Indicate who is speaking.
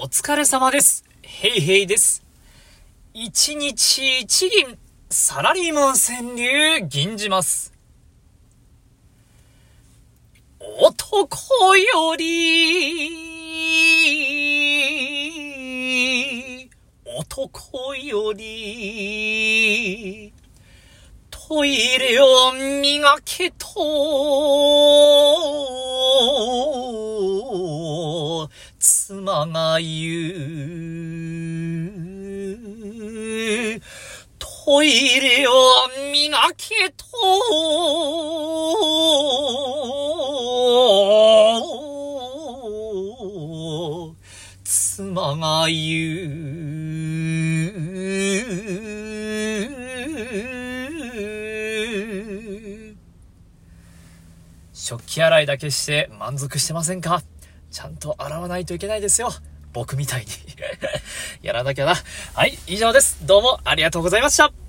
Speaker 1: お疲れ様です。ヘイヘイです。一日一銀、サラリーマン川柳、銀じます。男より、男より、トイレを磨けと、妻が言う。トイレを磨けと、妻が言う。食器洗いだけして満足してませんか？ちゃんと洗わないといけないですよ。僕みたいに。やらなきゃな。はい、以上です。どうもありがとうございました。